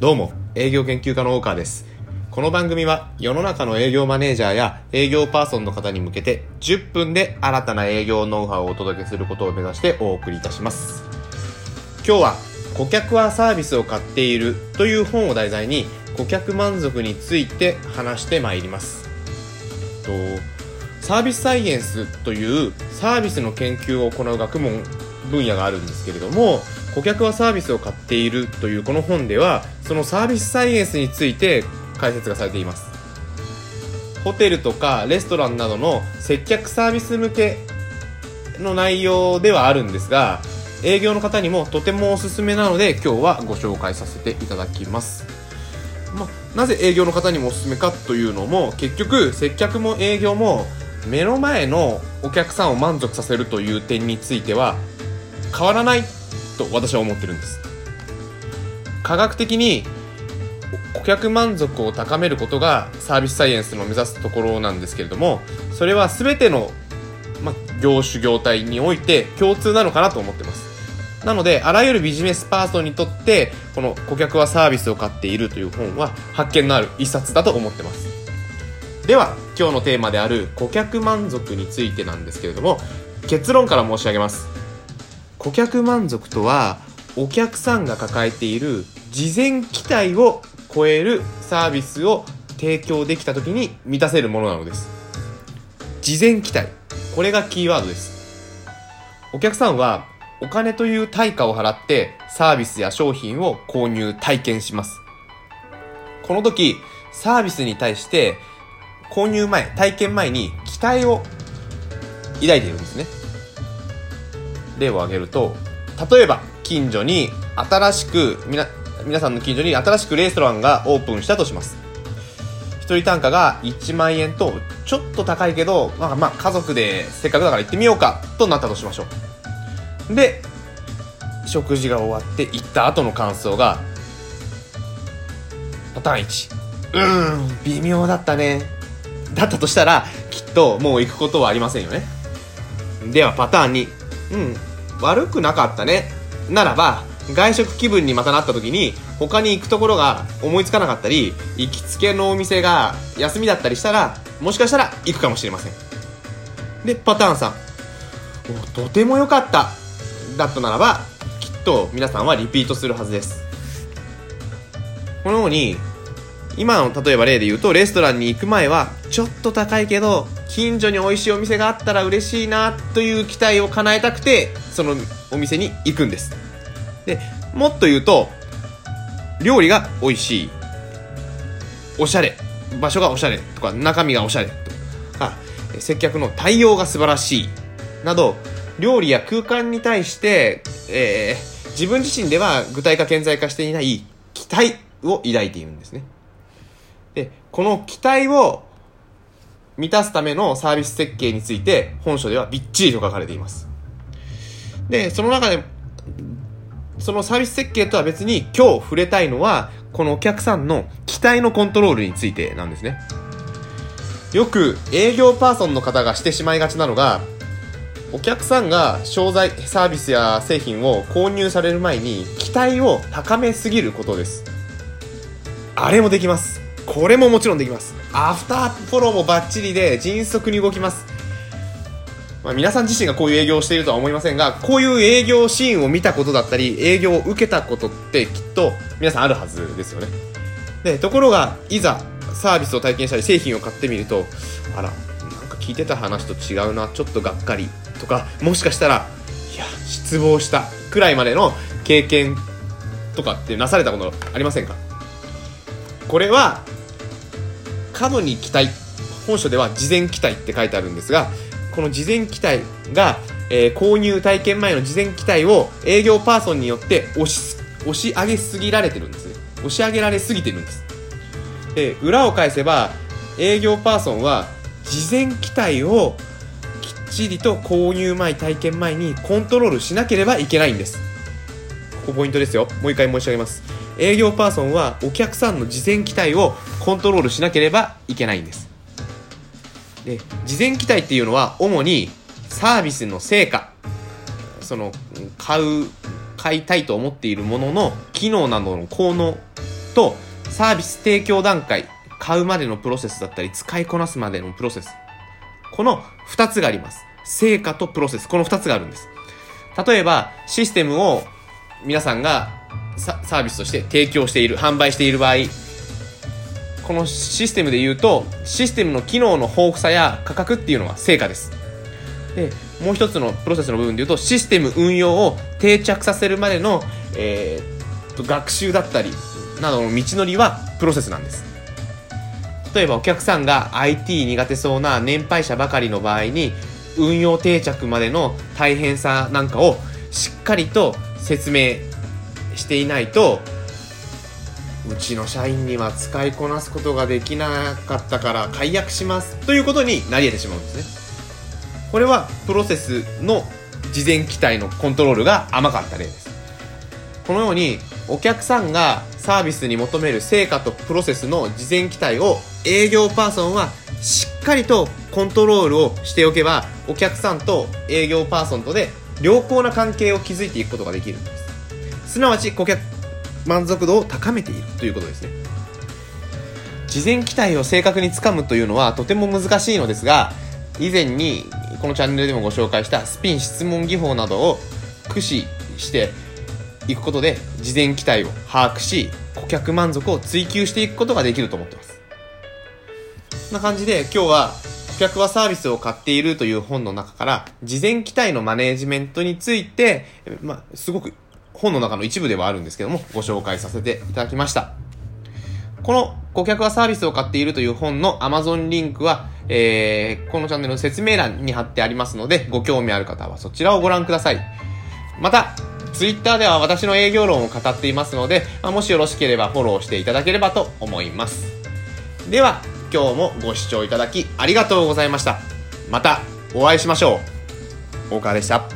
どうも、営業研究家の大川です。この番組は世の中の営業マネージャーや営業パーソンの方に向けて10分で新たな営業ノウハウをお届けすることを目指してお送りいたします。今日は顧客はサービスを買っているという本を題材に顧客満足について話してまいります。とサービスサイエンスというサービスの研究を行う学問分野があるんですけれども顧客はサービスを買っているというこの本ではそのサービスサイエンスについて解説がされています。ホテルとかレストランなどの接客サービス向けの内容ではあるんですが営業の方にもとてもおすすめなので今日はご紹介させていただきます。まあ、なぜ営業の方にもおすすめかというのも結局接客も営業も目の前のお客さんを満足させるという点については変わらないと私は思ってるんです科学的に顧客満足を高めることがサービスサイエンスの目指すところなんですけれどもそれは全ての、ま、業種業態において共通なのかなと思ってますなので、あらゆるビジネスパーソンにとって、この顧客はサービスを買っているという本は発見のある一冊だと思ってます。では、今日のテーマである顧客満足についてなんですけれども、結論から申し上げます。顧客満足とは、お客さんが抱えている事前期待を超えるサービスを提供できた時に満たせるものなのです。事前期待。これがキーワードです。お客さんはお金という対価を払ってサービスや商品を購入体験します。この時、サービスに対して購入前、体験前に期待を抱いているんですね。例を挙げると、例えば近所に新しく、みな、皆さんの近所に新しくレストランがオープンしたとします。一人単価が1万円とちょっと高いけど、まあまあ家族でせっかくだから行ってみようかとなったとしましょう。で食事が終わって行った後の感想がパターン1うん微妙だったねだったとしたらきっともう行くことはありませんよねではパターン2うん。悪くなかったね。ならば外食気分にまたなった時に他に行くところが思いつかなかったり行きつけのお店が休みだったりしたらもしかしたら行くかもしれません。でパターン3おとても良かった。だったならばきっと皆さんはリピートするはずです。このように今の例えば例で言うとレストランに行く前はちょっと高いけど近所に美味しいお店があったら嬉しいなという期待を叶えたくてそのお店に行くんです。でもっと言うと料理が美味しい。おしゃれ。場所がおしゃれとか中身がおしゃれとか。接客の対応が素晴らしいなど料理や空間に対して、えー、自分自身では具体化顕在化していない期待を抱いているんですね。で、この期待を満たすためのサービス設計について本書ではびっちりと書かれています。で、その中で、そのサービス設計とは別に今日触れたいのは、このお客さんの期待のコントロールについてなんですね。よく営業パーソンの方がしてしまいがちなのが、お客さんが商材、サービスや製品を購入される前に期待を高めすぎることです。あれもできます。これももちろんできます。アフターフォローもバッチリで迅速に動きます。まあ、皆さん自身がこういう営業をしているとは思いませんが、こういう営業シーンを見たことだったり、営業を受けたことってきっと皆さんあるはずですよね。で、ところが、いざサービスを体験したり製品を買ってみると、あら、なんか聞いてた話と違うな、ちょっとがっかりとか、もしかしたら、いや、失望したくらいまでの経験とかってなされたことありませんか？これは、過度に期待、本書では事前期待って書いてあるんですが、この事前期待が、えー購入体験前の事前期待を営業パーソンによって押し押し上げすぎられてるんですね。押し上げられすぎてるんです。で、裏を返せば、営業パーソンは事前期待をきっちりと購入前、体験前にコントロールしなければいけないんです。ここポイントですよ。もう一回申し上げます。営業パーソンはお客さんの事前期待をコントロールしなければいけないんです。で、事前期待っていうのは主にサービスの成果、その、買う、買いたいと思っているものの機能などの効能とサービス提供段階買うまでのプロセスだったり使いこなすまでのプロセスこの2つがあります成果とプロセスこの2つがあるんです例えばシステムを皆さんがサービスとして提供している販売している場合このシステムで言うとシステムの機能の豊富さや価格っていうのは成果です。でもう一つのプロセスの部分で言うとシステム運用を定着させるまでの、えー、学習だったりなどの道のりはプロセスなんです。例えばお客さんが IT 苦手そうな年配者ばかりの場合に運用定着までの大変さなんかをしっかりと説明していないとうちの社員には使いこなすことができなかったから解約しますということになり得てしまうんですね。これはプロセスの事前期待のコントロールが甘かった例です。このようにお客さんがサービスに求める成果とプロセスの事前期待を営業パーソンはしっかりとコントロールをしておけばお客さんと営業パーソンとで良好な関係を築いていくことができるんです。すなわち顧客満足度を高めているということですね。事前期待を正確につかむというのはとても難しいのですが以前にこのチャンネルでもご紹介したスピン質問技法などを駆使していくことで事前期待を把握し顧客満足を追求していくことができると思ってます。そんな感じで今日は顧客はサービスを買っているという本の中から事前期待のマネージメントについて、まあ、すごく本の中の一部ではあるんですけども、ご紹介させていただきました。この顧客はサービスを買っているという本の Amazon リンクは、えー、このチャンネルの説明欄に貼ってありますので、ご興味ある方はそちらをご覧ください。また、Twitter では私の営業論を語っていますので、ま、もしよろしければフォローしていただければと思います。では、今日もご視聴いただきありがとうございました。またお会いしましょう。大川でした。